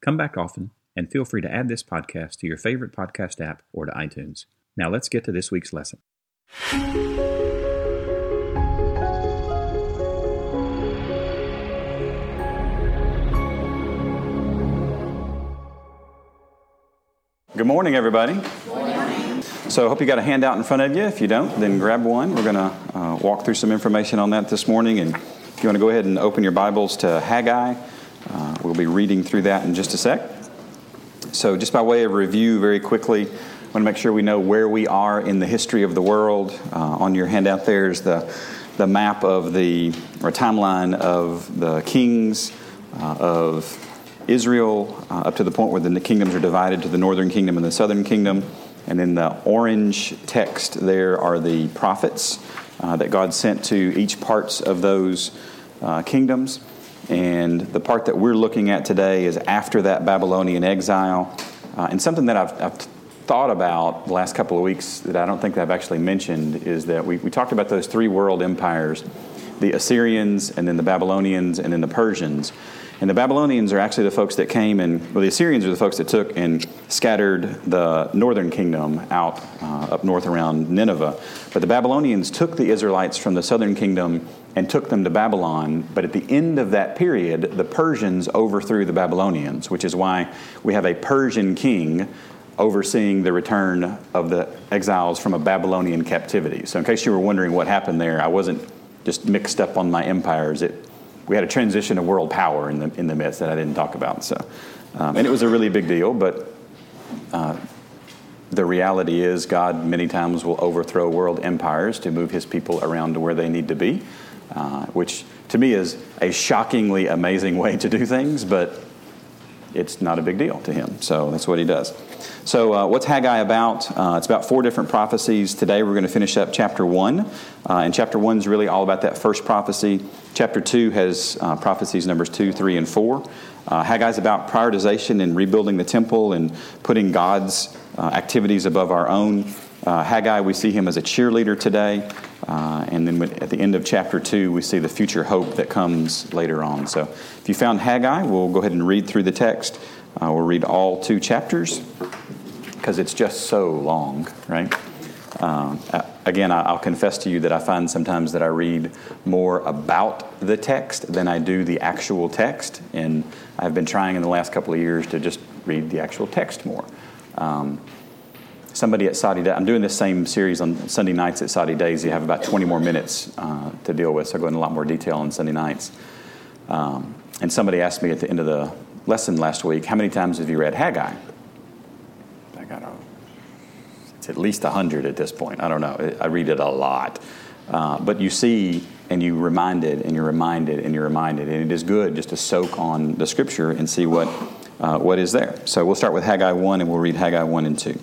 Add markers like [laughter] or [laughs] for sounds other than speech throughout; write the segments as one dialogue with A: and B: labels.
A: Come back often, and feel free to add this podcast to your favorite podcast app or to iTunes. Now let's get to this week's lesson.
B: Good morning, everybody. So I hope you got a handout in front of you. If you don't, then grab one. We're going to uh, walk through some information on that this morning. And if you want to go ahead and open your Bibles to Haggai, uh, we'll be reading through that in just a sec. So, just by way of review, very quickly, I want to make sure we know where we are in the history of the world. Uh, on your handout, there's the the map of the or timeline of the kings uh, of Israel uh, up to the point where the kingdoms are divided to the northern kingdom and the southern kingdom. And in the orange text, there are the prophets uh, that God sent to each parts of those uh, kingdoms. And the part that we're looking at today is after that Babylonian exile. Uh, and something that I've, I've, thought about the last couple of weeks that I don't think I've actually mentioned is that we, we talked about those three world empires the Assyrians, and then the Babylonians, and then the Persians. And the Babylonians are actually the folks that came and, well, the Assyrians are the folks that took and scattered the northern kingdom out uh, up north around Nineveh. But the Babylonians took the Israelites from the southern kingdom and took them to Babylon. But at the end of that period, the Persians overthrew the Babylonians, which is why we have a Persian king overseeing the return of the exiles from a Babylonian captivity. So, in case you were wondering what happened there, I wasn't just mixed up on my empires. It we had a transition of world power in the, in the midst that I didn't talk about. So, um, and it was a really big deal, but uh, the reality is God many times will overthrow world empires to move his people around to where they need to be, uh, which to me is a shockingly amazing way to do things, but it's not a big deal to him. So that's what he does. So, uh, what's Haggai about? Uh, it's about four different prophecies. Today, we're going to finish up chapter one. Uh, and chapter one is really all about that first prophecy. Chapter two has uh, prophecies numbers two, three, and four. Uh, Haggai is about prioritization and rebuilding the temple and putting God's activities above our own. Haggai, we see him as a cheerleader today. and then at the end of chapter 2, we see the future hope that comes later on. So if you found Haggai, we'll go ahead and read through the text. Uh, we'll read all two chapters because it's just so long, right? Um, again, I'll confess to you that I find sometimes that I read more about the text than I do the actual text, and I've been trying in the last couple of years to just read the actual text more. Um, somebody at Saudi, I'm doing this same series on Sunday nights at Saudi Days. You have about 20 more minutes uh, to deal with, so I'll go into a lot more detail on Sunday nights. Um, and somebody asked me at the end of the lesson last week, how many times have you read Haggai? I got a, it's at least 100 at this point. I don't know. I read it a lot. Uh, but you see and you reminded and you're reminded and you're reminded. And it is good just to soak on the scripture and see what, uh, what is there. So we'll start with Haggai 1 and we'll read Haggai 1 and 2.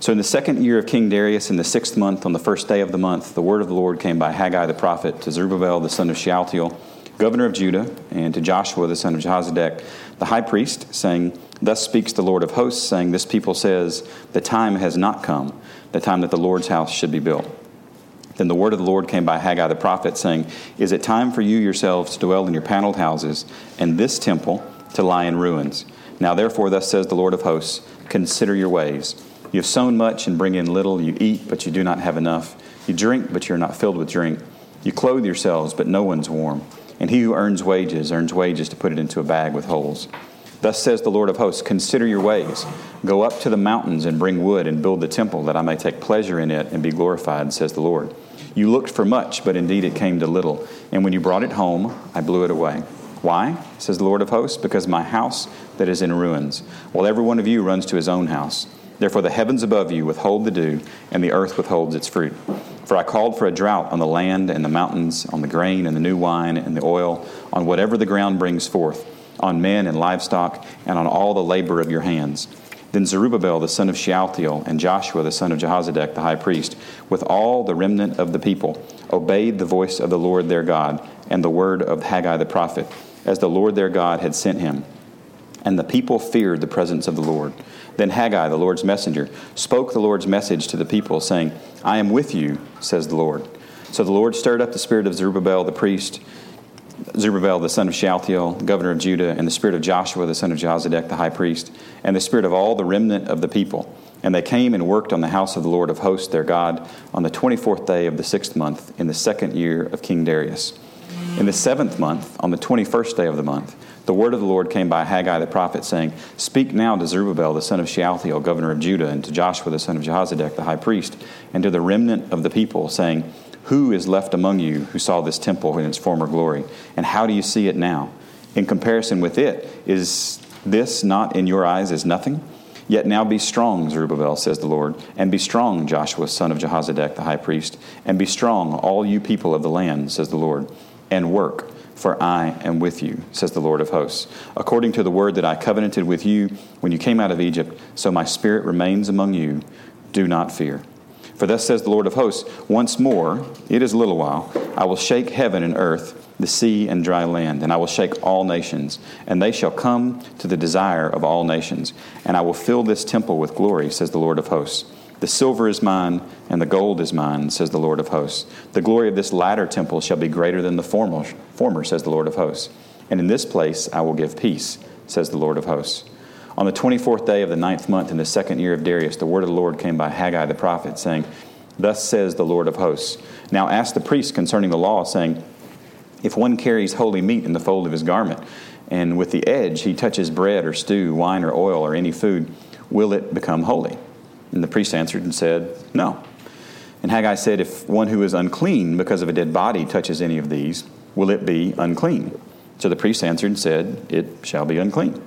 B: So in the second year of King Darius, in the sixth month, on the first day of the month, the word of the Lord came by Haggai the prophet to Zerubbabel the son of Shealtiel governor of Judah, and to Joshua the son of Jehozadak, the high priest, saying, Thus speaks the Lord of hosts, saying, This people says, The time has not come, the time that the Lord's house should be built. Then the word of the Lord came by Haggai the prophet, saying, Is it time for you yourselves to dwell in your paneled houses, and this temple to lie in ruins? Now therefore, thus says the Lord of hosts, Consider your ways. You have sown much and bring in little. You eat, but you do not have enough. You drink, but you are not filled with drink. You clothe yourselves, but no one's warm and he who earns wages earns wages to put it into a bag with holes. Thus says the Lord of hosts Consider your ways. Go up to the mountains and bring wood and build the temple, that I may take pleasure in it and be glorified, says the Lord. You looked for much, but indeed it came to little. And when you brought it home, I blew it away. Why? says the Lord of hosts, because my house that is in ruins, while every one of you runs to his own house. Therefore the heavens above you withhold the dew, and the earth withholds its fruit. For I called for a drought on the land and the mountains, on the grain and the new wine and the oil, on whatever the ground brings forth, on men and livestock, and on all the labor of your hands. Then Zerubbabel the son of Shealtiel and Joshua the son of Jehozadak the high priest, with all the remnant of the people, obeyed the voice of the Lord their God and the word of Haggai the prophet, as the Lord their God had sent him. And the people feared the presence of the Lord. Then Haggai, the Lord's messenger, spoke the Lord's message to the people, saying, I am with you, says the Lord. So the Lord stirred up the spirit of Zerubbabel the priest Zerubbabel the son of Shealtiel, governor of Judah, and the spirit of Joshua the son of Jehozadak the high priest, and the spirit of all the remnant of the people. And they came and worked on the house of the Lord of hosts their God on the 24th day of the sixth month in the second year of King Darius. In the seventh month, on the 21st day of the month, the word of the Lord came by Haggai the prophet, saying, Speak now to Zerubbabel the son of Shealtiel, governor of Judah, and to Joshua the son of Jehozadak the high priest, and to the remnant of the people, saying, who is left among you who saw this temple in its former glory? And how do you see it now? In comparison with it, is this not in your eyes as nothing? Yet now be strong, Zerubbabel, says the Lord, and be strong, Joshua, son of Jehozadak, the high priest, and be strong, all you people of the land, says the Lord, and work, for I am with you, says the Lord of hosts. According to the word that I covenanted with you when you came out of Egypt, so my spirit remains among you. Do not fear. For thus says the Lord of hosts, once more, it is a little while, I will shake heaven and earth, the sea and dry land, and I will shake all nations, and they shall come to the desire of all nations. And I will fill this temple with glory, says the Lord of hosts. The silver is mine, and the gold is mine, says the Lord of hosts. The glory of this latter temple shall be greater than the former, former says the Lord of hosts. And in this place I will give peace, says the Lord of hosts. On the 24th day of the ninth month in the second year of Darius, the word of the Lord came by Haggai the prophet, saying, Thus says the Lord of hosts. Now ask the priest concerning the law, saying, If one carries holy meat in the fold of his garment, and with the edge he touches bread or stew, wine or oil, or any food, will it become holy? And the priest answered and said, No. And Haggai said, If one who is unclean because of a dead body touches any of these, will it be unclean? So the priest answered and said, It shall be unclean.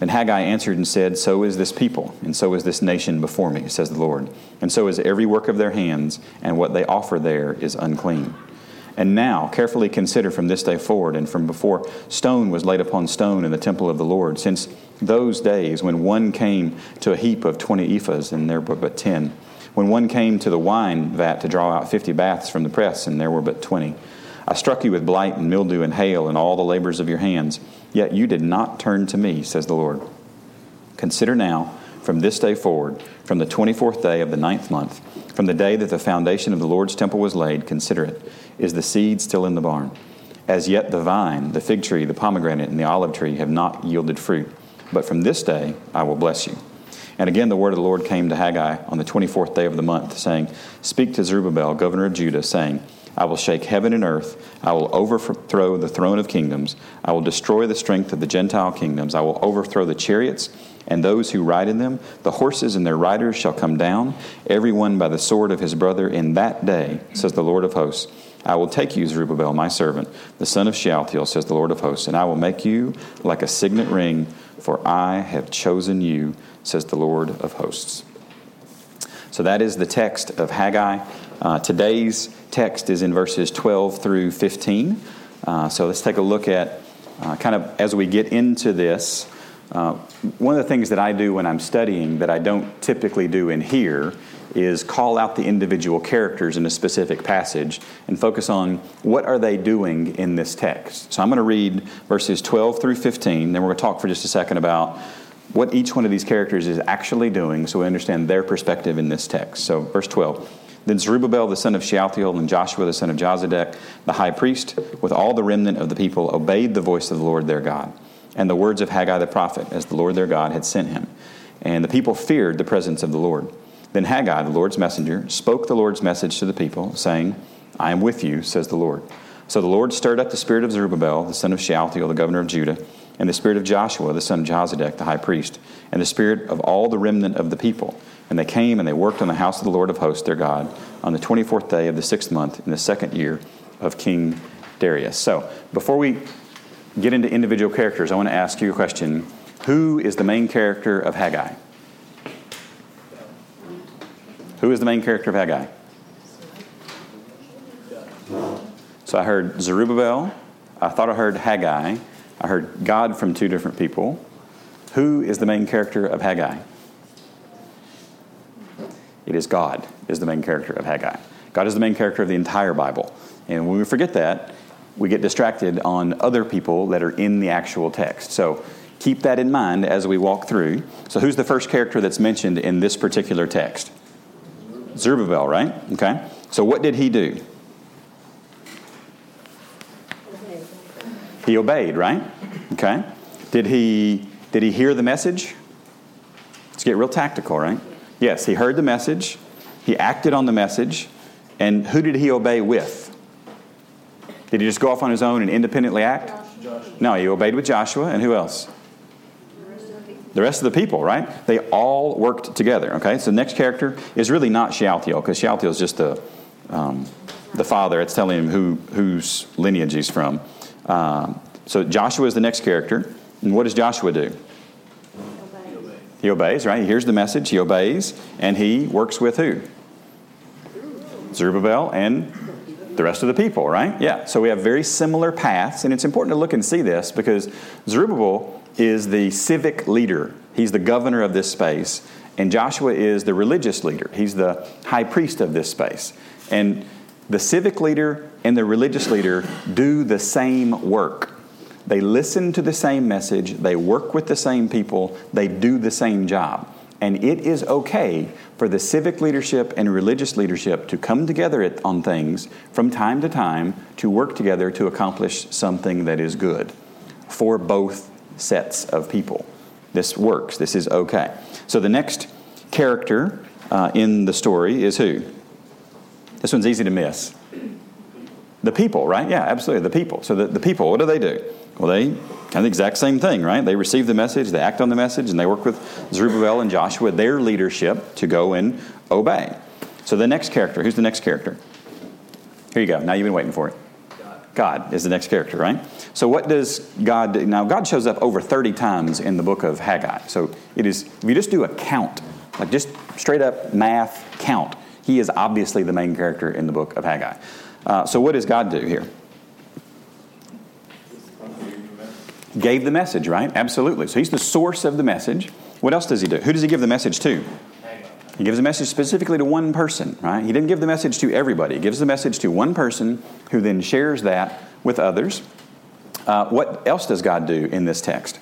B: And Haggai answered and said, So is this people, and so is this nation before me, says the Lord. And so is every work of their hands, and what they offer there is unclean. And now, carefully consider from this day forward, and from before stone was laid upon stone in the temple of the Lord, since those days when one came to a heap of twenty ephahs, and there were but ten, when one came to the wine vat to draw out fifty baths from the press, and there were but twenty. I struck you with blight and mildew and hail and all the labors of your hands Yet you did not turn to me, says the Lord. Consider now, from this day forward, from the 24th day of the ninth month, from the day that the foundation of the Lord's temple was laid, consider it. Is the seed still in the barn? As yet the vine, the fig tree, the pomegranate, and the olive tree have not yielded fruit. But from this day I will bless you. And again the word of the Lord came to Haggai on the 24th day of the month, saying, Speak to Zerubbabel, governor of Judah, saying, I will shake heaven and earth. I will overthrow the throne of kingdoms. I will destroy the strength of the Gentile kingdoms. I will overthrow the chariots and those who ride in them. The horses and their riders shall come down, every one by the sword of his brother in that day, says the Lord of hosts. I will take you, Zerubbabel, my servant, the son of Shealtiel, says the Lord of hosts, and I will make you like a signet ring, for I have chosen you, says the Lord of hosts. So that is the text of Haggai. Uh, today's text is in verses 12 through 15. Uh, so let's take a look at uh, kind of as we get into this. Uh, one of the things that I do when I'm studying that I don't typically do in here is call out the individual characters in a specific passage and focus on what are they doing in this text. So I'm going to read verses 12 through 15, then we're going to talk for just a second about what each one of these characters is actually doing so we understand their perspective in this text. So verse 12. Then Zerubbabel the son of Shealtiel and Joshua the son of Jozadak, the high priest, with all the remnant of the people, obeyed the voice of the Lord their God, and the words of Haggai the prophet, as the Lord their God had sent him. And the people feared the presence of the Lord. Then Haggai, the Lord's messenger, spoke the Lord's message to the people, saying, I am with you, says the Lord. So the Lord stirred up the spirit of Zerubbabel, the son of Shealtiel, the governor of Judah, and the spirit of Joshua, the son of Jozadak, the high priest, and the spirit of all the remnant of the people and they came and they worked on the house of the Lord of hosts, their God, on the 24th day of the sixth month in the second year of King Darius. So, before we get into individual characters, I want to ask you a question. Who is the main character of Haggai? Who is the main character of Haggai? So I heard Zerubbabel, I thought I heard Haggai, I heard God from two different people. Who is the main character of Haggai? It is God is the main character of Haggai. God is the main character of the entire Bible. And when we forget that, we get distracted on other people that are in the actual text. So keep that in mind as we walk through. So, who's the first character that's mentioned in this particular text? Zerubbabel, right? Okay. So, what did he do? He obeyed, right? Okay. Did he did he hear the message? Let's get real tactical, right? Yes, he heard the message. He acted on the message. And who did he obey with? Did he just go off on his own and independently act? No, he obeyed with Joshua. And who else? The rest of the people, right? They all worked together. Okay, so the next character is really not Shealtiel because Shealtiel is just the um, the father. It's telling him who whose lineage he's from. Um, so Joshua is the next character. And what does Joshua do? He obeys, right? He hears the message, he obeys, and he works with who? Zerubbabel and the rest of the people, right? Yeah. So we have very similar paths, and it's important to look and see this because Zerubbabel is the civic leader. He's the governor of this space, and Joshua is the religious leader. He's the high priest of this space. And the civic leader and the religious leader do the same work. They listen to the same message, they work with the same people, they do the same job. And it is okay for the civic leadership and religious leadership to come together on things from time to time to work together to accomplish something that is good for both sets of people. This works, this is okay. So the next character uh, in the story is who? This one's easy to miss. The people, right? Yeah, absolutely, the people. So the, the people, what do they do? Well, they kind of the exact same thing, right? They receive the message, they act on the message, and they work with Zerubbabel and Joshua, their leadership, to go and obey. So the next character, who's the next character? Here you go. Now you've been waiting for it. God is the next character, right? So what does God do? Now God shows up over 30 times in the book of Haggai. So it is if you just do a count, like just straight up math count, he is obviously the main character in the book of Haggai. Uh, so what does God do here? Gave the message, right? Absolutely. So he's the source of the message. What else does he do? Who does he give the message to? He gives the message specifically to one person, right? He didn't give the message to everybody. He gives the message to one person who then shares that with others. Uh, what else does God do in this text?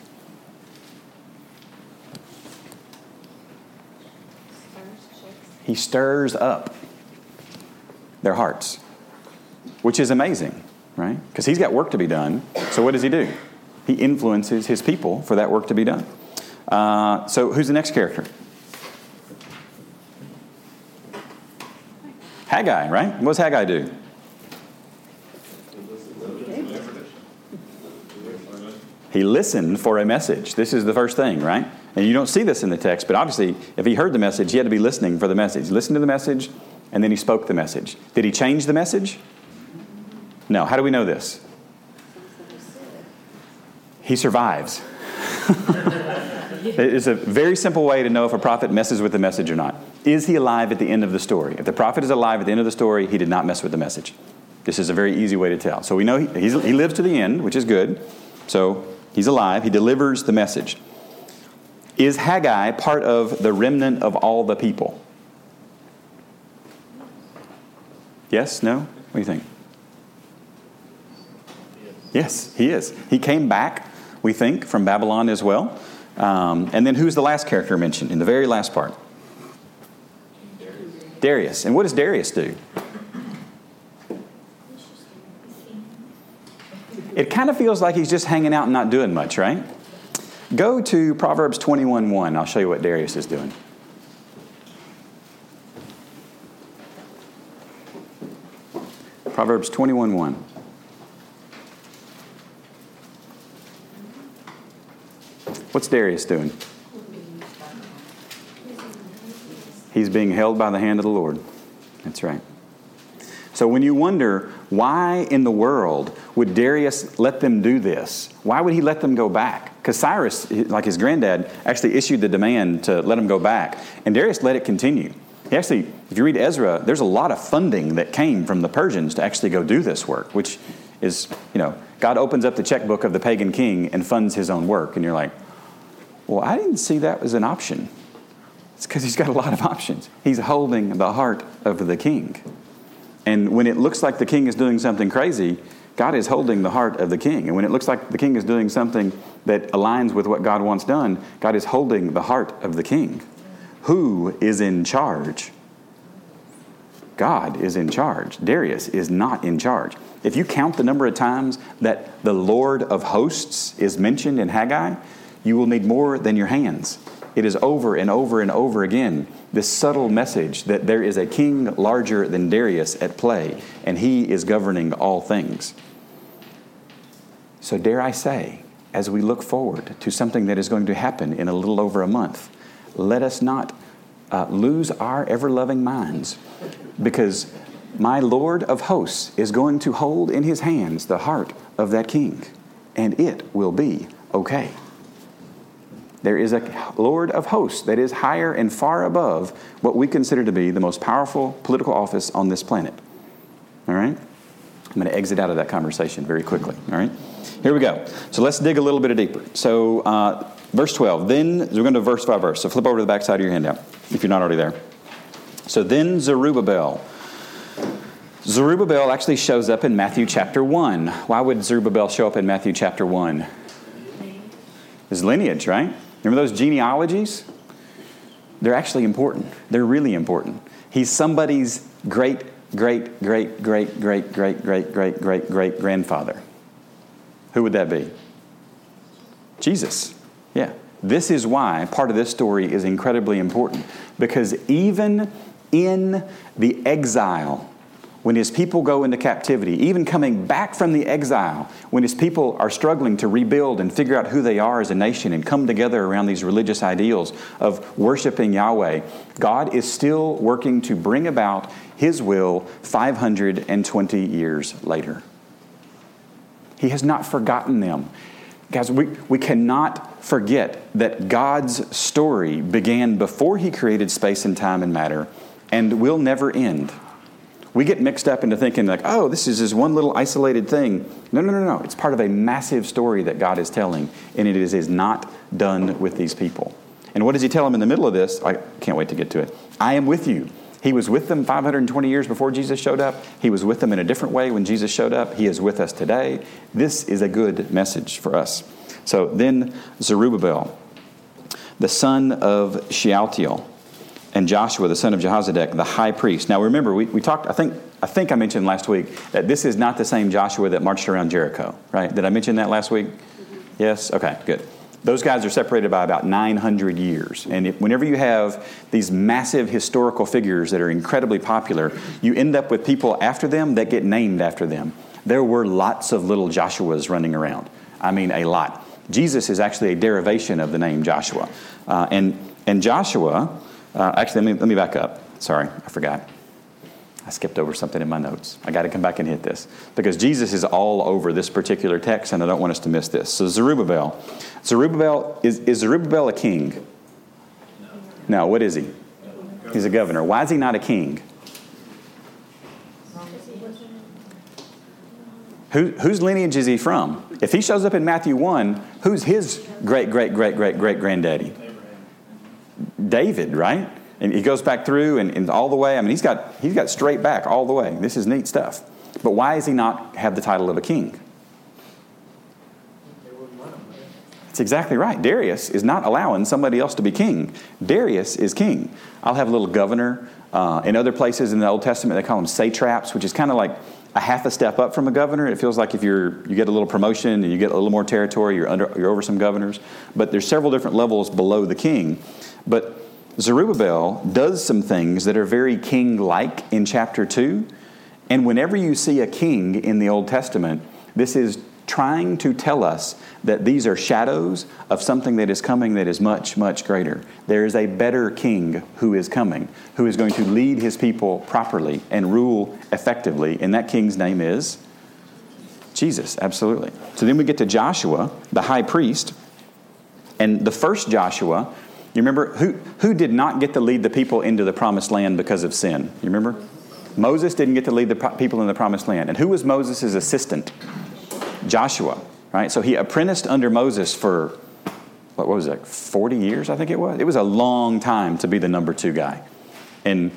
B: He stirs up their hearts, which is amazing, right? Because he's got work to be done. So what does he do? He influences his people for that work to be done. Uh, so, who's the next character? Haggai, right? What does Haggai do? He listened for a message. This is the first thing, right? And you don't see this in the text, but obviously, if he heard the message, he had to be listening for the message. He listened to the message, and then he spoke the message. Did he change the message? No. How do we know this? He survives. [laughs] it's a very simple way to know if a prophet messes with the message or not. Is he alive at the end of the story? If the prophet is alive at the end of the story, he did not mess with the message. This is a very easy way to tell. So we know he, he lives to the end, which is good. So he's alive. He delivers the message. Is Haggai part of the remnant of all the people? Yes? No? What do you think? Yes, he is. He came back we think, from Babylon as well. Um, and then who's the last character mentioned in the very last part? Darius. Darius. And what does Darius do? It kind of feels like he's just hanging out and not doing much, right? Go to Proverbs 21:1. I'll show you what Darius is doing. Proverbs 21:1. What's Darius doing? He's being held by the hand of the Lord. That's right. So when you wonder why in the world would Darius let them do this? Why would he let them go back? Because Cyrus, like his granddad, actually issued the demand to let them go back, and Darius let it continue. He actually, if you read Ezra, there's a lot of funding that came from the Persians to actually go do this work, which is, you know, God opens up the checkbook of the pagan king and funds his own work. And you're like, well, I didn't see that as an option. It's because he's got a lot of options. He's holding the heart of the king. And when it looks like the king is doing something crazy, God is holding the heart of the king. And when it looks like the king is doing something that aligns with what God wants done, God is holding the heart of the king. Who is in charge? God is in charge. Darius is not in charge. If you count the number of times that the Lord of hosts is mentioned in Haggai, you will need more than your hands. It is over and over and over again this subtle message that there is a king larger than Darius at play, and he is governing all things. So, dare I say, as we look forward to something that is going to happen in a little over a month, let us not uh, lose our ever loving minds because my Lord of hosts is going to hold in his hands the heart of that king, and it will be okay. There is a Lord of hosts that is higher and far above what we consider to be the most powerful political office on this planet. All right? I'm going to exit out of that conversation very quickly. All right? Here we go. So let's dig a little bit deeper. So, uh, verse 12. Then, we're going to verse by verse. So flip over to the back side of your handout if you're not already there. So then Zerubbabel. Zerubbabel actually shows up in Matthew chapter 1. Why would Zerubbabel show up in Matthew chapter 1? His lineage, right? Remember those genealogies? They're actually important. They're really important. He's somebody's great, great, great, great, great, great, great, great, great, great grandfather. Who would that be? Jesus. Yeah. This is why part of this story is incredibly important because even in the exile, when his people go into captivity, even coming back from the exile, when his people are struggling to rebuild and figure out who they are as a nation and come together around these religious ideals of worshiping Yahweh, God is still working to bring about his will 520 years later. He has not forgotten them. Guys, we, we cannot forget that God's story began before He created space and time and matter and will never end. We get mixed up into thinking, like, oh, this is this one little isolated thing. No, no, no, no. It's part of a massive story that God is telling, and it is, is not done with these people. And what does He tell them in the middle of this? I can't wait to get to it. I am with you. He was with them 520 years before Jesus showed up. He was with them in a different way when Jesus showed up. He is with us today. This is a good message for us. So then Zerubbabel, the son of Shealtiel, and Joshua, the son of Jehozadak, the high priest. Now remember, we, we talked, I think, I think I mentioned last week that this is not the same Joshua that marched around Jericho, right? Did I mention that last week? Yes? Okay, good. Those guys are separated by about 900 years. And whenever you have these massive historical figures that are incredibly popular, you end up with people after them that get named after them. There were lots of little Joshuas running around. I mean, a lot. Jesus is actually a derivation of the name Joshua. Uh, and, and Joshua, uh, actually, let me, let me back up. Sorry, I forgot. I skipped over something in my notes. I got to come back and hit this because Jesus is all over this particular text, and I don't want us to miss this. So Zerubbabel, Zerubbabel is, is Zerubbabel a king? No. no. What is he? He's a governor. Why is he not a king? Who, whose lineage is he from? If he shows up in Matthew 1, who's his great, great, great, great, great granddaddy? David, right? And he goes back through and, and, all the way. I mean, he's got, he's got straight back all the way. This is neat stuff. But why does he not have the title of a king? That's exactly right. Darius is not allowing somebody else to be king. Darius is king. I'll have a little governor. Uh, in other places in the Old Testament, they call them satraps, which is kind of like a half a step up from a governor. It feels like if you're you get a little promotion and you get a little more territory, you're under you're over some governors. But there's several different levels below the king. But Zerubbabel does some things that are very king like in chapter 2. And whenever you see a king in the Old Testament, this is trying to tell us that these are shadows of something that is coming that is much, much greater. There is a better king who is coming, who is going to lead his people properly and rule effectively. And that king's name is Jesus, absolutely. So then we get to Joshua, the high priest. And the first Joshua you remember who, who did not get to lead the people into the promised land because of sin? You remember? Moses didn't get to lead the people in the promised land. And who was Moses' assistant? Joshua, right? So he apprenticed under Moses for, what was it, 40 years, I think it was? It was a long time to be the number two guy. And,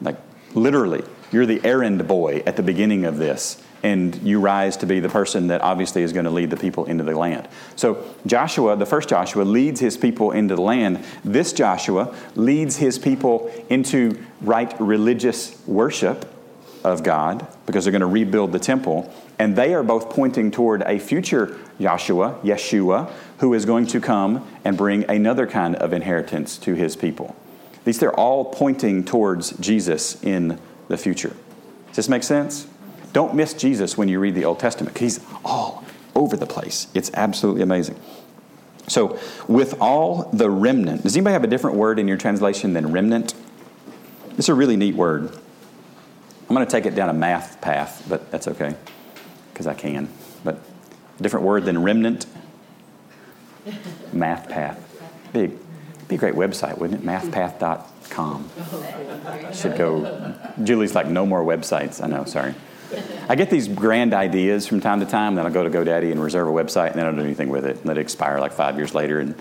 B: like, literally, you're the errand boy at the beginning of this and you rise to be the person that obviously is going to lead the people into the land. So, Joshua, the first Joshua, leads his people into the land. This Joshua leads his people into right religious worship of God because they're going to rebuild the temple. And they are both pointing toward a future Joshua, Yeshua, who is going to come and bring another kind of inheritance to his people. These they're all pointing towards Jesus in the future. Does this make sense? Don't miss Jesus when you read the Old Testament. He's all over the place. It's absolutely amazing. So, with all the remnant, does anybody have a different word in your translation than remnant? It's a really neat word. I'm going to take it down a math path, but that's okay because I can. But a different word than remnant? Math path. Be, be a great website, wouldn't it? Mathpath.com. Should go. Julie's like, no more websites. I know, sorry. I get these grand ideas from time to time, then I'll go to GoDaddy and reserve a website, and then I don't do anything with it. And let it expire like five years later, and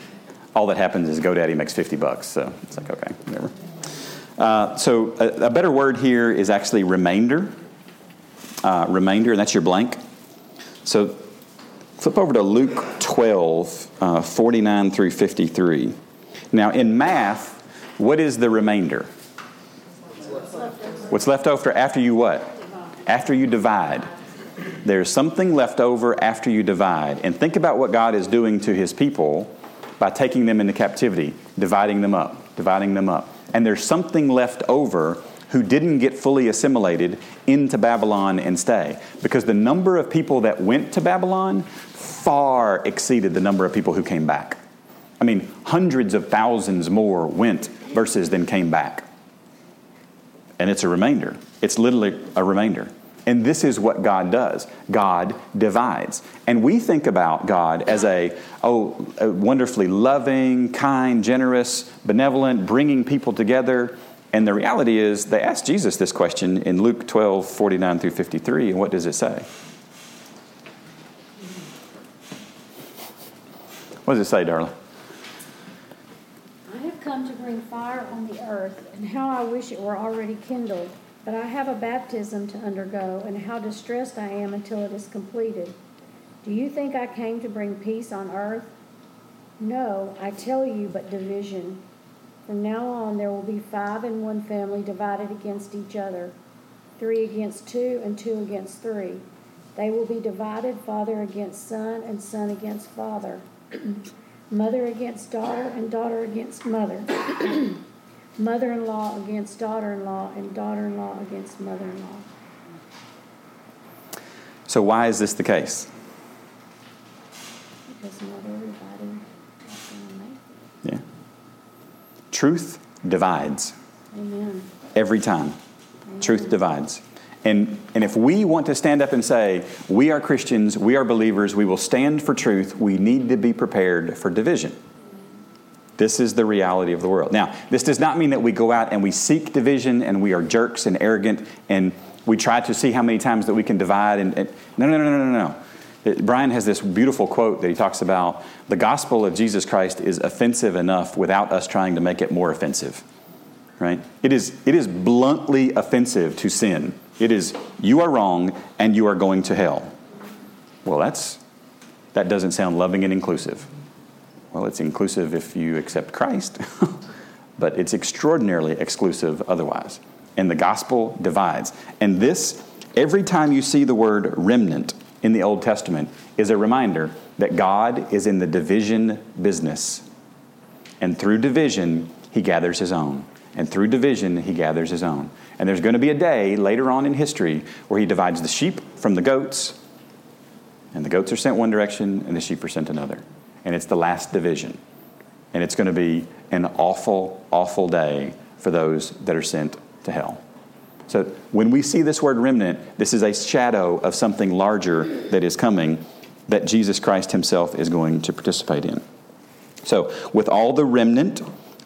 B: all that happens is GoDaddy makes 50 bucks. So it's like, okay, whatever. Uh, so a, a, better word here is actually remainder. Uh, remainder, and that's your blank. So flip over to Luke 12, uh, 49 through 53. Now, in math, what is the remainder? What's left over after you what? after you divide. There's something left over after you divide. And think about what God is doing to his people by taking them into captivity, dividing them up, dividing them up. And there's something left over who didn't get fully assimilated into Babylon and stay. Because the number of people that went to Babylon far exceeded the number of people who came back. I mean, hundreds of thousands more went versus than came back. And it's a remainder. It's literally a remainder. And this is what God does God divides. And we think about God as a, oh, a wonderfully loving, kind, generous, benevolent, bringing people together. And the reality is, they asked Jesus this question in Luke 12, 49 through 53. And what does it say? What does it say, darling?
C: I have come to bring fire on the earth, and how I wish it were already kindled. But I have a baptism to undergo, and how distressed I am until it is completed. Do you think I came to bring peace on earth? No, I tell you, but division. From now on, there will be five in one family divided against each other three against two, and two against three. They will be divided father against son, and son against father, [clears throat] mother against daughter, and daughter against mother. [clears throat] mother in law against daughter in law, and daughter in law against mother in law.
B: So, why is this the case?
C: Because mother divided
B: Yeah. Truth divides.
C: Amen.
B: Every time. Amen. Truth divides. And, and if we want to stand up and say, we are Christians, we are believers, we will stand for truth, we need to be prepared for division. This is the reality of the world. Now, this does not mean that we go out and we seek division and we are jerks and arrogant and we try to see how many times that we can divide. And, and no, no, no, no, no, no. It, Brian has this beautiful quote that he talks about the gospel of Jesus Christ is offensive enough without us trying to make it more offensive. Right? It is, it is bluntly offensive to sin. It is, you are wrong and you are going to hell. Well, that's, that doesn't sound loving and inclusive. Well, it's inclusive if you accept Christ, [laughs] but it's extraordinarily exclusive otherwise. And the gospel divides. And this, every time you see the word remnant in the Old Testament, is a reminder that God is in the division business. And through division, he gathers his own. And through division, he gathers his own. And there's going to be a day later on in history where he divides the sheep from the goats, and the goats are sent one direction, and the sheep are sent another and it's the last division. And it's going to be an awful, awful day for those that are sent to hell. So when we see this word remnant, this is a shadow of something larger that is coming that Jesus Christ himself is going to participate in. So, with all the remnant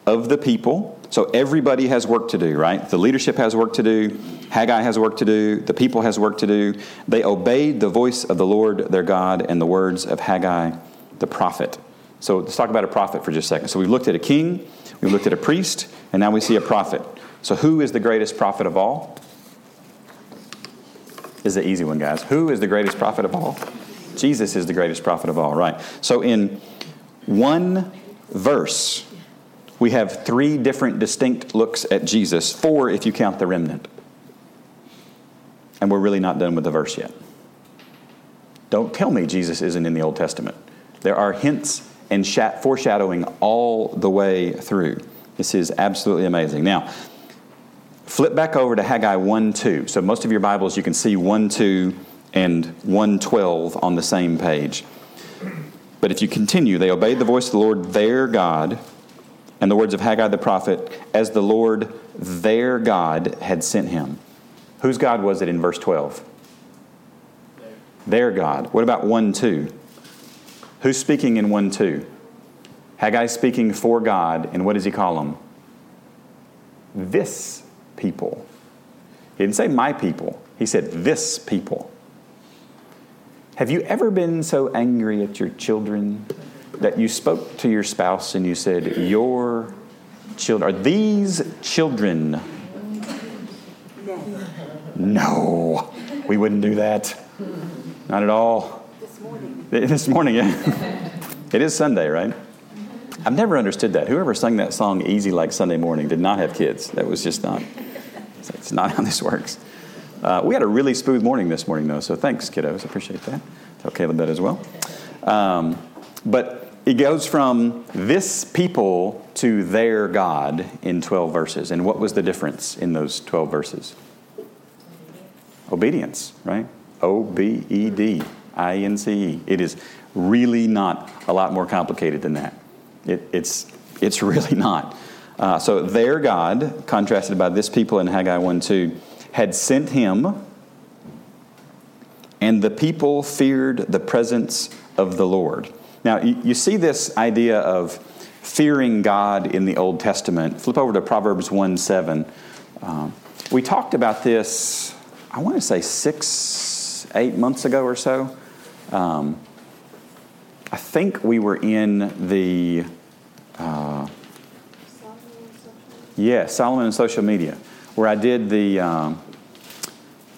B: of the people So everybody has work to do, right? The leadership has work to do. Haggai has work to do. The people has work to do. They obeyed the voice of the Lord their God and the words of Haggai the prophet. So let's talk about a prophet for just a second. So we've looked at a king, we've looked at a priest, and now we see a prophet. So who is the greatest prophet of all? This is the easy one, guys. Who is the greatest prophet of all? Jesus is the greatest prophet of all, right? So in one verse, we have three different distinct looks at Jesus, four if you count the remnant. And we're really not done with the verse yet. Don't tell me Jesus isn't in the Old Testament. There are hints and foreshadowing all the way through. This is absolutely amazing. Now, flip back over to Haggai 1 2. So, most of your Bibles, you can see 1 2 and 112 on the same page. But if you continue, they obeyed the voice of the Lord their God and the words of Haggai the prophet as the Lord their God had sent him. Whose God was it in verse 12? Their God. What about 1 2? Who's speaking in 1 2? Haggai speaking for God, and what does he call them? This people. He didn't say my people, he said this people. Have you ever been so angry at your children that you spoke to your spouse and you said, Your children, are these children? No, we wouldn't do that. Not at all. This morning. [laughs] This morning, yeah. it is Sunday, right? I've never understood that. Whoever sang that song "Easy Like Sunday Morning" did not have kids. That was just not. It's not how this works. Uh, we had a really smooth morning this morning, though, so thanks, kiddos. Appreciate that. Tell Caleb that as well. Um, but it goes from this people to their God in 12 verses. And what was the difference in those 12 verses? Obedience, right? O B E D I N C E. It is really not a lot more complicated than that. It, it's, it's really [laughs] not. Uh, so their God, contrasted by this people in Haggai 1 2, had sent him, and the people feared the presence of the Lord. Now, you, you see this idea of fearing God in the Old Testament. Flip over to Proverbs 1 7. Um, we talked about this, I want to say six, eight months ago or so. Um, I think we were in the, uh, yeah, Solomon and social media where I did the, um,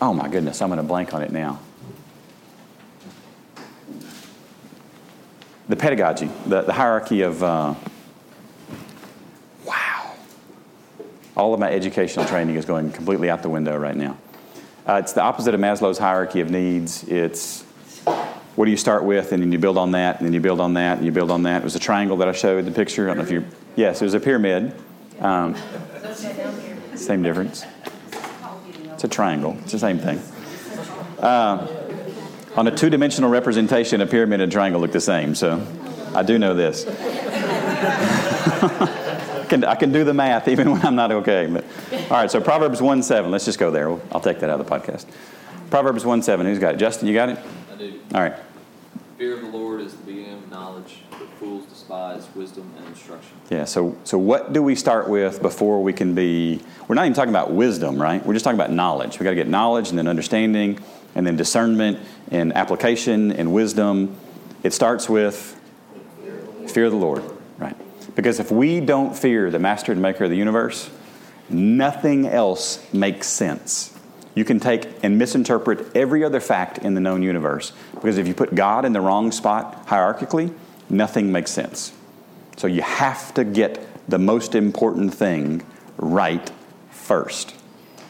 B: oh my goodness, I'm going to blank on it now. The pedagogy, the, the hierarchy of, uh, wow. All of my educational training is going completely out the window right now. Uh, it's the opposite of Maslow's hierarchy of needs. It's what do you start with, and then you build on that, and then you build on that, and you build on that. It was a triangle that I showed in the picture. I don't know if you, yes, it was a pyramid. Um, same difference. It's a triangle. It's the same thing. Uh, on a two dimensional representation, a pyramid and a triangle look the same, so I do know this. I, [laughs] can, I can do the math even when I'm not okay. But, all right, so Proverbs 1 7. Let's just go there. I'll take that out of the podcast. Proverbs 1 7. Who's got it? Justin, you got it?
D: I do.
B: All right.
D: Fear of the Lord is the beginning of knowledge, but fools despise wisdom and instruction.
B: Yeah, so, so what do we start with before we can be? We're not even talking about wisdom, right? We're just talking about knowledge. we got to get knowledge and then understanding and then discernment and application and wisdom. It starts with fear of the Lord, right? Because if we don't fear the master and maker of the universe, nothing else makes sense. You can take and misinterpret every other fact in the known universe because if you put God in the wrong spot hierarchically, nothing makes sense. So you have to get the most important thing right first,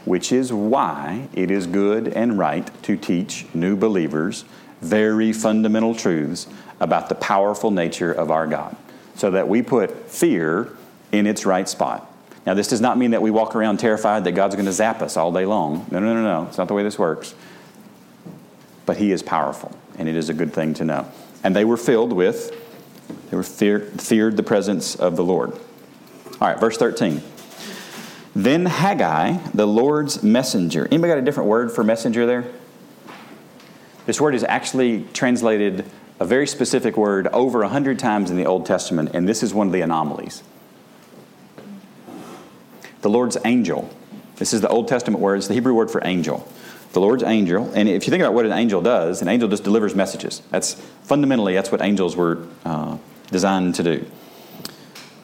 B: which is why it is good and right to teach new believers very fundamental truths about the powerful nature of our God so that we put fear in its right spot. Now, this does not mean that we walk around terrified that God's going to zap us all day long. No, no, no, no. It's not the way this works. But He is powerful, and it is a good thing to know. And they were filled with, they were feared, feared the presence of the Lord. All right, verse 13. Then Haggai, the Lord's messenger. Anybody got a different word for messenger there? This word is actually translated a very specific word over a hundred times in the Old Testament, and this is one of the anomalies. The Lord's angel. This is the Old Testament word, it's the Hebrew word for angel. The Lord's angel. And if you think about what an angel does, an angel just delivers messages. That's fundamentally, that's what angels were uh, designed to do.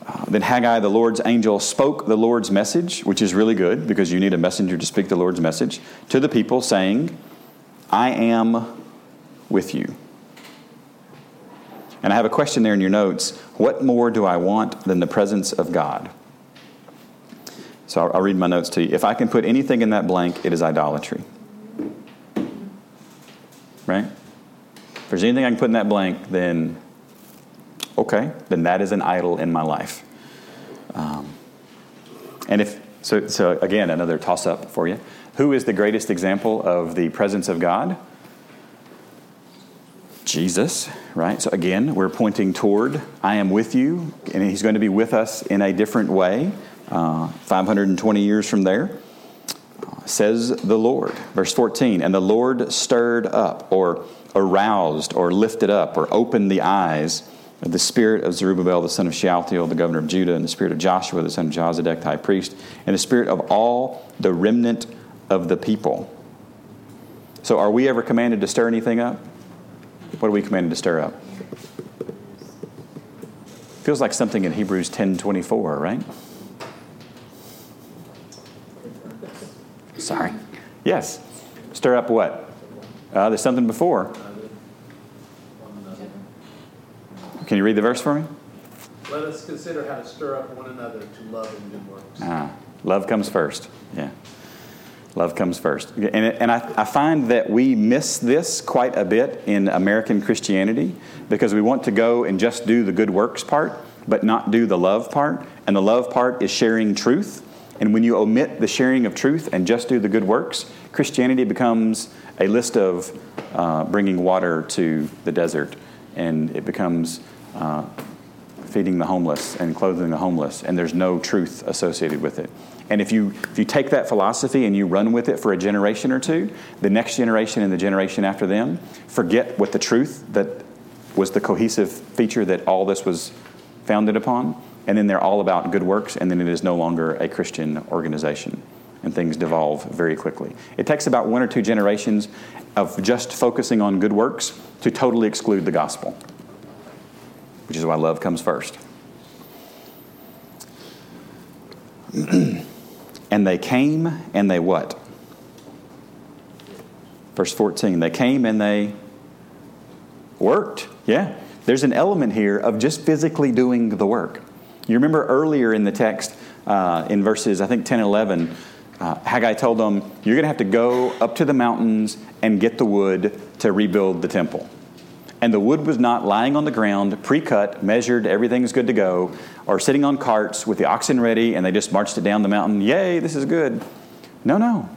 B: Uh, then Haggai, the Lord's angel, spoke the Lord's message, which is really good because you need a messenger to speak the Lord's message, to the people, saying, I am with you. And I have a question there in your notes. What more do I want than the presence of God? So I'll, I'll read my notes to you. If I can put anything in that blank, it is idolatry. Right? If there's anything I can put in that blank, then okay, then that is an idol in my life. Um, and if so, so again, another toss up for you. Who is the greatest example of the presence of God? Jesus, right? So again, we're pointing toward I am with you, and He's going to be with us in a different way uh, 520 years from there. Says the Lord. Verse 14, and the Lord stirred up, or aroused, or lifted up, or opened the eyes of the spirit of Zerubbabel, the son of Shealtiel, the governor of Judah, and the spirit of Joshua, the son of Jozadak, the high priest, and the spirit of all the remnant of the people. So, are we ever commanded to stir anything up? What are we commanded to stir up? Feels like something in Hebrews 10:24, right? Sorry. Yes. Stir up what? Uh, there's something before. Can you read the verse for me?
E: Let us consider how to stir up one another to love and good works.
B: Ah, love comes first. Yeah. Love comes first. And, and I, I find that we miss this quite a bit in American Christianity because we want to go and just do the good works part, but not do the love part. And the love part is sharing truth. And when you omit the sharing of truth and just do the good works, Christianity becomes a list of uh, bringing water to the desert, and it becomes uh, feeding the homeless and clothing the homeless, and there's no truth associated with it. And if you, if you take that philosophy and you run with it for a generation or two, the next generation and the generation after them forget what the truth that was the cohesive feature that all this was founded upon, and then they're all about good works, and then it is no longer a Christian organization. And things devolve very quickly. It takes about one or two generations of just focusing on good works to totally exclude the gospel which is why love comes first. [clears throat] and they came and they what? Verse 14. They came and they worked. Yeah. There's an element here of just physically doing the work. You remember earlier in the text, uh, in verses, I think 10 and 11, uh, Haggai told them, You're going to have to go up to the mountains and get the wood to rebuild the temple and the wood was not lying on the ground, pre cut, measured, everything's good to go, or sitting on carts with the oxen ready and they just marched it down the mountain, yay, this is good. No, no.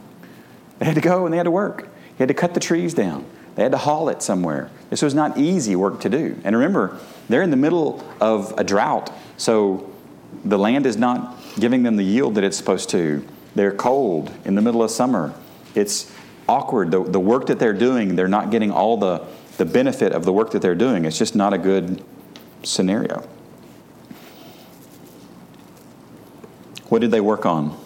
B: They had to go and they had to work. They had to cut the trees down, they had to haul it somewhere. This was not easy work to do. And remember, they're in the middle of a drought, so the land is not giving them the yield that it's supposed to. They're cold in the middle of summer. It's awkward. The, the work that they're doing, they're not getting all the the benefit of the work that they're doing. It's just not a good scenario. What did they work on?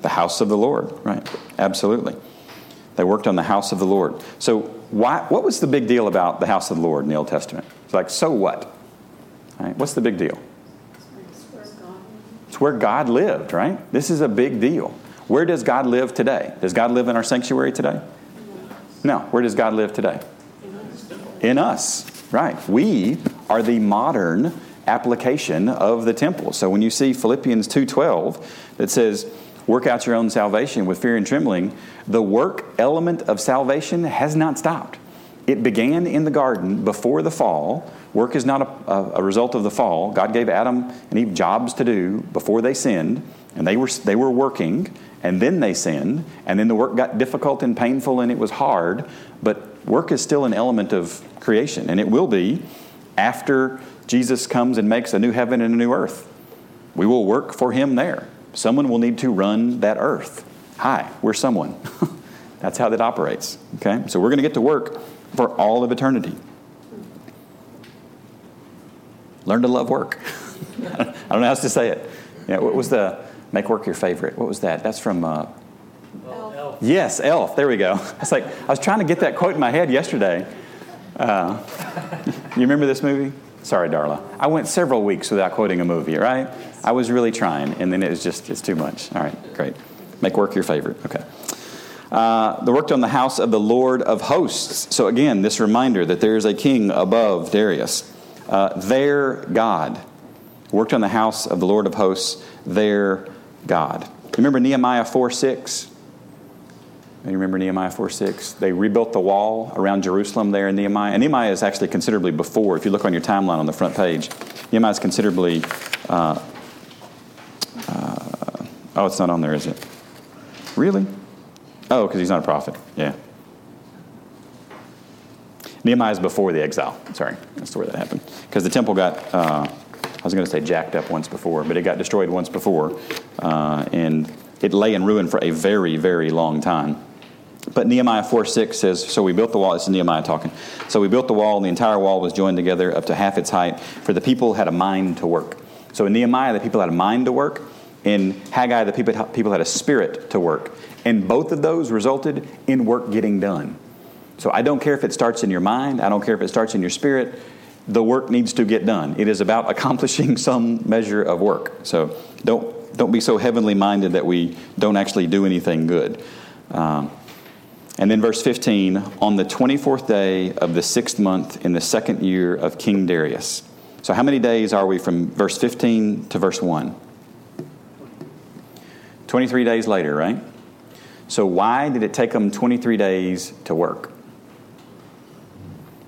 B: The house of the Lord, right? Absolutely. They worked on the house of the Lord. So, why, what was the big deal about the house of the Lord in the Old Testament? It's like, so what? Right? What's the big deal? It's where God lived, right? This is a big deal. Where does God live today? Does God live in our sanctuary today? No. Where does God live today? In us. Right. We are the modern application of the temple. So when you see Philippians 2:12 that says work out your own salvation with fear and trembling, the work element of salvation has not stopped. It began in the garden before the fall. Work is not a, a, result of the fall. God gave Adam and Eve jobs to do before they sinned, and they were, they were working and then they sinned, and then the work got difficult and painful and it was hard. But work is still an element of creation, and it will be after Jesus comes and makes a new heaven and a new earth. We will work for Him there. Someone will need to run that earth. Hi, we're someone. [laughs] That's how that operates. Okay? So we're going to get to work for all of eternity. Learn to love work. [laughs] I don't know how else to say it. Yeah, what was the make work your favorite? What was that? That's from. Uh,
E: Elf.
B: yes, Elf. There we go. [laughs] It's like I was trying to get that quote in my head yesterday. Uh, [laughs] you remember this movie? Sorry, Darla. I went several weeks without quoting a movie. Right? I was really trying, and then it was just it's too much. All right, great. Make work your favorite. Okay. Uh, they worked on the house of the Lord of hosts. So, again, this reminder that there is a king above Darius. Uh, their God. Worked on the house of the Lord of hosts, their God. Remember Nehemiah 4 6? You remember Nehemiah 4 6? They rebuilt the wall around Jerusalem there in Nehemiah. And Nehemiah is actually considerably before. If you look on your timeline on the front page, Nehemiah is considerably. Uh, uh, oh, it's not on there, is it? Really? Oh, because he's not a prophet. Yeah. Nehemiah is before the exile. Sorry, that's where that happened. Because the temple got, uh, I was going to say jacked up once before, but it got destroyed once before. Uh, and it lay in ruin for a very, very long time. But Nehemiah 4 6 says, So we built the wall. This is Nehemiah talking. So we built the wall, and the entire wall was joined together up to half its height, for the people had a mind to work. So in Nehemiah, the people had a mind to work. In Haggai, the people, people had a spirit to work. And both of those resulted in work getting done. So I don't care if it starts in your mind, I don't care if it starts in your spirit. The work needs to get done. It is about [laughs] accomplishing some measure of work. So don't don't be so heavenly minded that we don't actually do anything good. Um, and then verse 15 on the 24th day of the sixth month in the second year of King Darius. So, how many days are we from verse 15 to verse 1? 23 days later, right? So, why did it take them 23 days to work?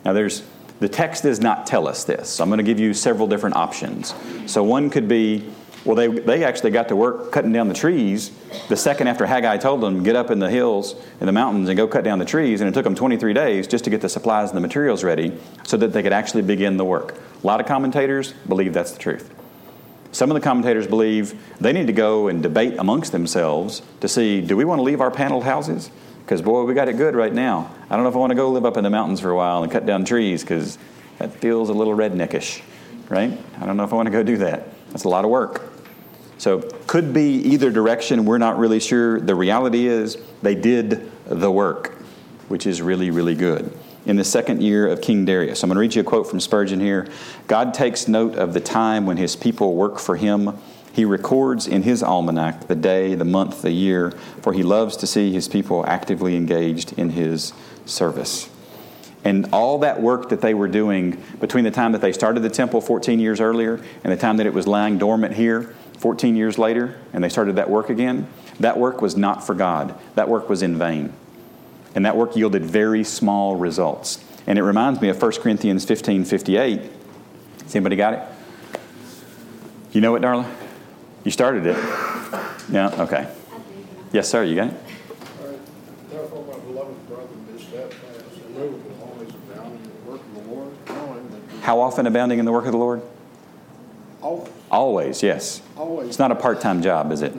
B: Now, there's the text does not tell us this. So I'm going to give you several different options. So, one could be well, they, they actually got to work cutting down the trees the second after Haggai told them, get up in the hills, in the mountains, and go cut down the trees. And it took them 23 days just to get the supplies and the materials ready so that they could actually begin the work. A lot of commentators believe that's the truth. Some of the commentators believe they need to go and debate amongst themselves to see do we want to leave our paneled houses? Because, boy, we got it good right now. I don't know if I want to go live up in the mountains for a while and cut down trees because that feels a little redneckish, right? I don't know if I want to go do that. That's a lot of work. So, could be either direction. We're not really sure. The reality is they did the work, which is really, really good. In the second year of King Darius, I'm going to read you a quote from Spurgeon here. God takes note of the time when his people work for him. He records in his almanac the day, the month, the year, for he loves to see his people actively engaged in his service. And all that work that they were doing between the time that they started the temple 14 years earlier and the time that it was lying dormant here, 14 years later, and they started that work again, that work was not for God. That work was in vain. And that work yielded very small results. And it reminds me of 1 Corinthians 15 58. Has anybody got it? You know it, Darla? You started it. Yeah, okay. Yes, sir, you got it?
F: Therefore, my beloved brother, be steadfast, immovable, always abounding in the work of the Lord, knowing that
B: How often abounding in the work of the Lord?
F: always,
B: Always, yes.
F: always,
B: It's not a part time job, is it?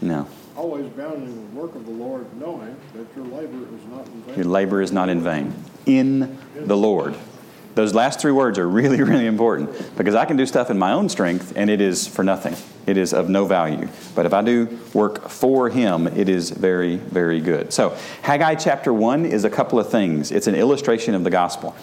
B: No.
F: always abounding in the work of the Lord, knowing that your labor is not in
B: Your labor is not in vain. In the Lord. Those last three words are really, [laughs] really important because I can do stuff in my own strength and it is for nothing. It is of no value. But if I do work for Him, it is very, very good. So, Haggai chapter 1 is a couple of things. It's an illustration of the gospel.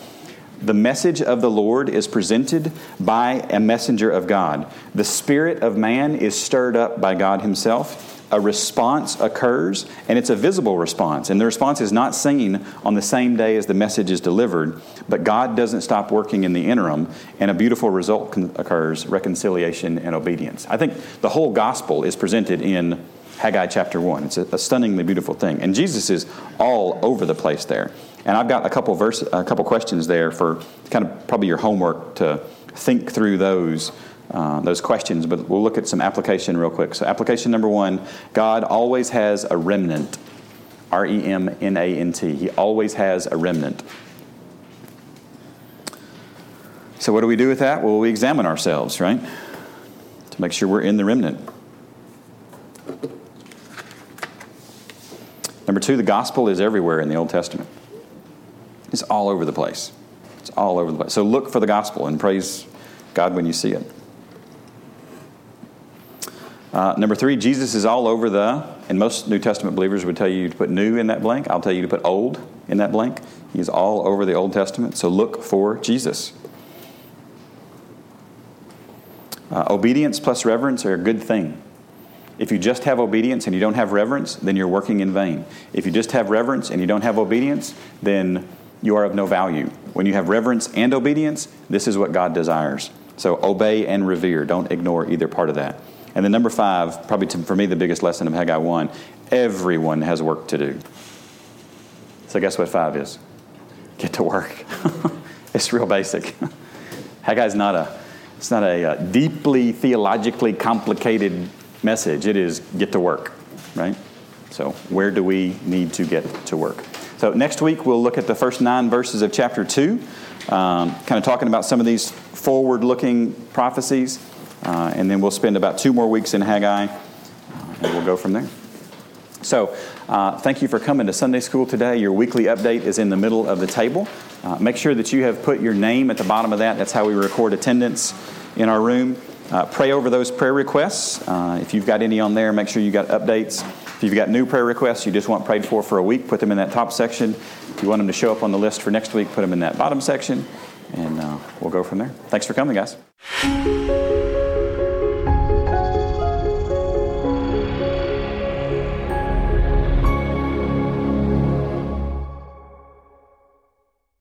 B: The message of the Lord is presented by a messenger of God. The spirit of man is stirred up by God Himself. A response occurs, and it's a visible response. And the response is not seen on the same day as the message is delivered, but God doesn't stop working in the interim, and a beautiful result con- occurs reconciliation and obedience. I think the whole gospel is presented in Haggai chapter 1. It's a, a stunningly beautiful thing. And Jesus is all over the place there. And I've got a couple verse, a couple questions there for kind of probably your homework to think through those uh, those questions. But we'll look at some application real quick. So application number one: God always has a remnant. R E M N A N T. He always has a remnant. So what do we do with that? Well, we examine ourselves, right, to make sure we're in the remnant. Number two, the gospel is everywhere in the Old Testament. It's all over the place. It's all over the place. So look for the gospel and praise God when you see it. Uh, number three, Jesus is all over the, and most New Testament believers would tell you to put new in that blank. I'll tell you to put old in that blank. He's all over the Old Testament, so look for Jesus. Uh, obedience plus reverence are a good thing. If you just have obedience and you don't have reverence, then you're working in vain. If you just have reverence and you don't have obedience, then you are of no value. When you have reverence and obedience, this is what God desires. So obey and revere. Don't ignore either part of that. And then number five, probably to, for me the biggest lesson of Haggai 1 everyone has work to do. So guess what five is? Get to work. [laughs] it's real basic. [laughs] Haggai is not a, it's not a, a uh, deeply theologically complicated message. It is get to work, right? So where do we need to get to work? So next week we'll look at the first nine verses of chapter 2, um, kind of talking about some of these forward looking prophecies. Uh, and then we'll spend about two more weeks in Haggai, uh, and we'll go from there. So, uh, thank you for coming to Sunday school today. Your weekly update is in the middle of the table. Uh, make sure that you have put your name at the bottom of that. That's how we record attendance in our room. Uh, pray over those prayer requests. Uh, if you've got any on there, make sure you got updates. If you've got new prayer requests you just want prayed for for a week, put them in that top section. If you want them to show up on the list for next week, put them in that bottom section, and we'll go from there. Thanks for coming, guys.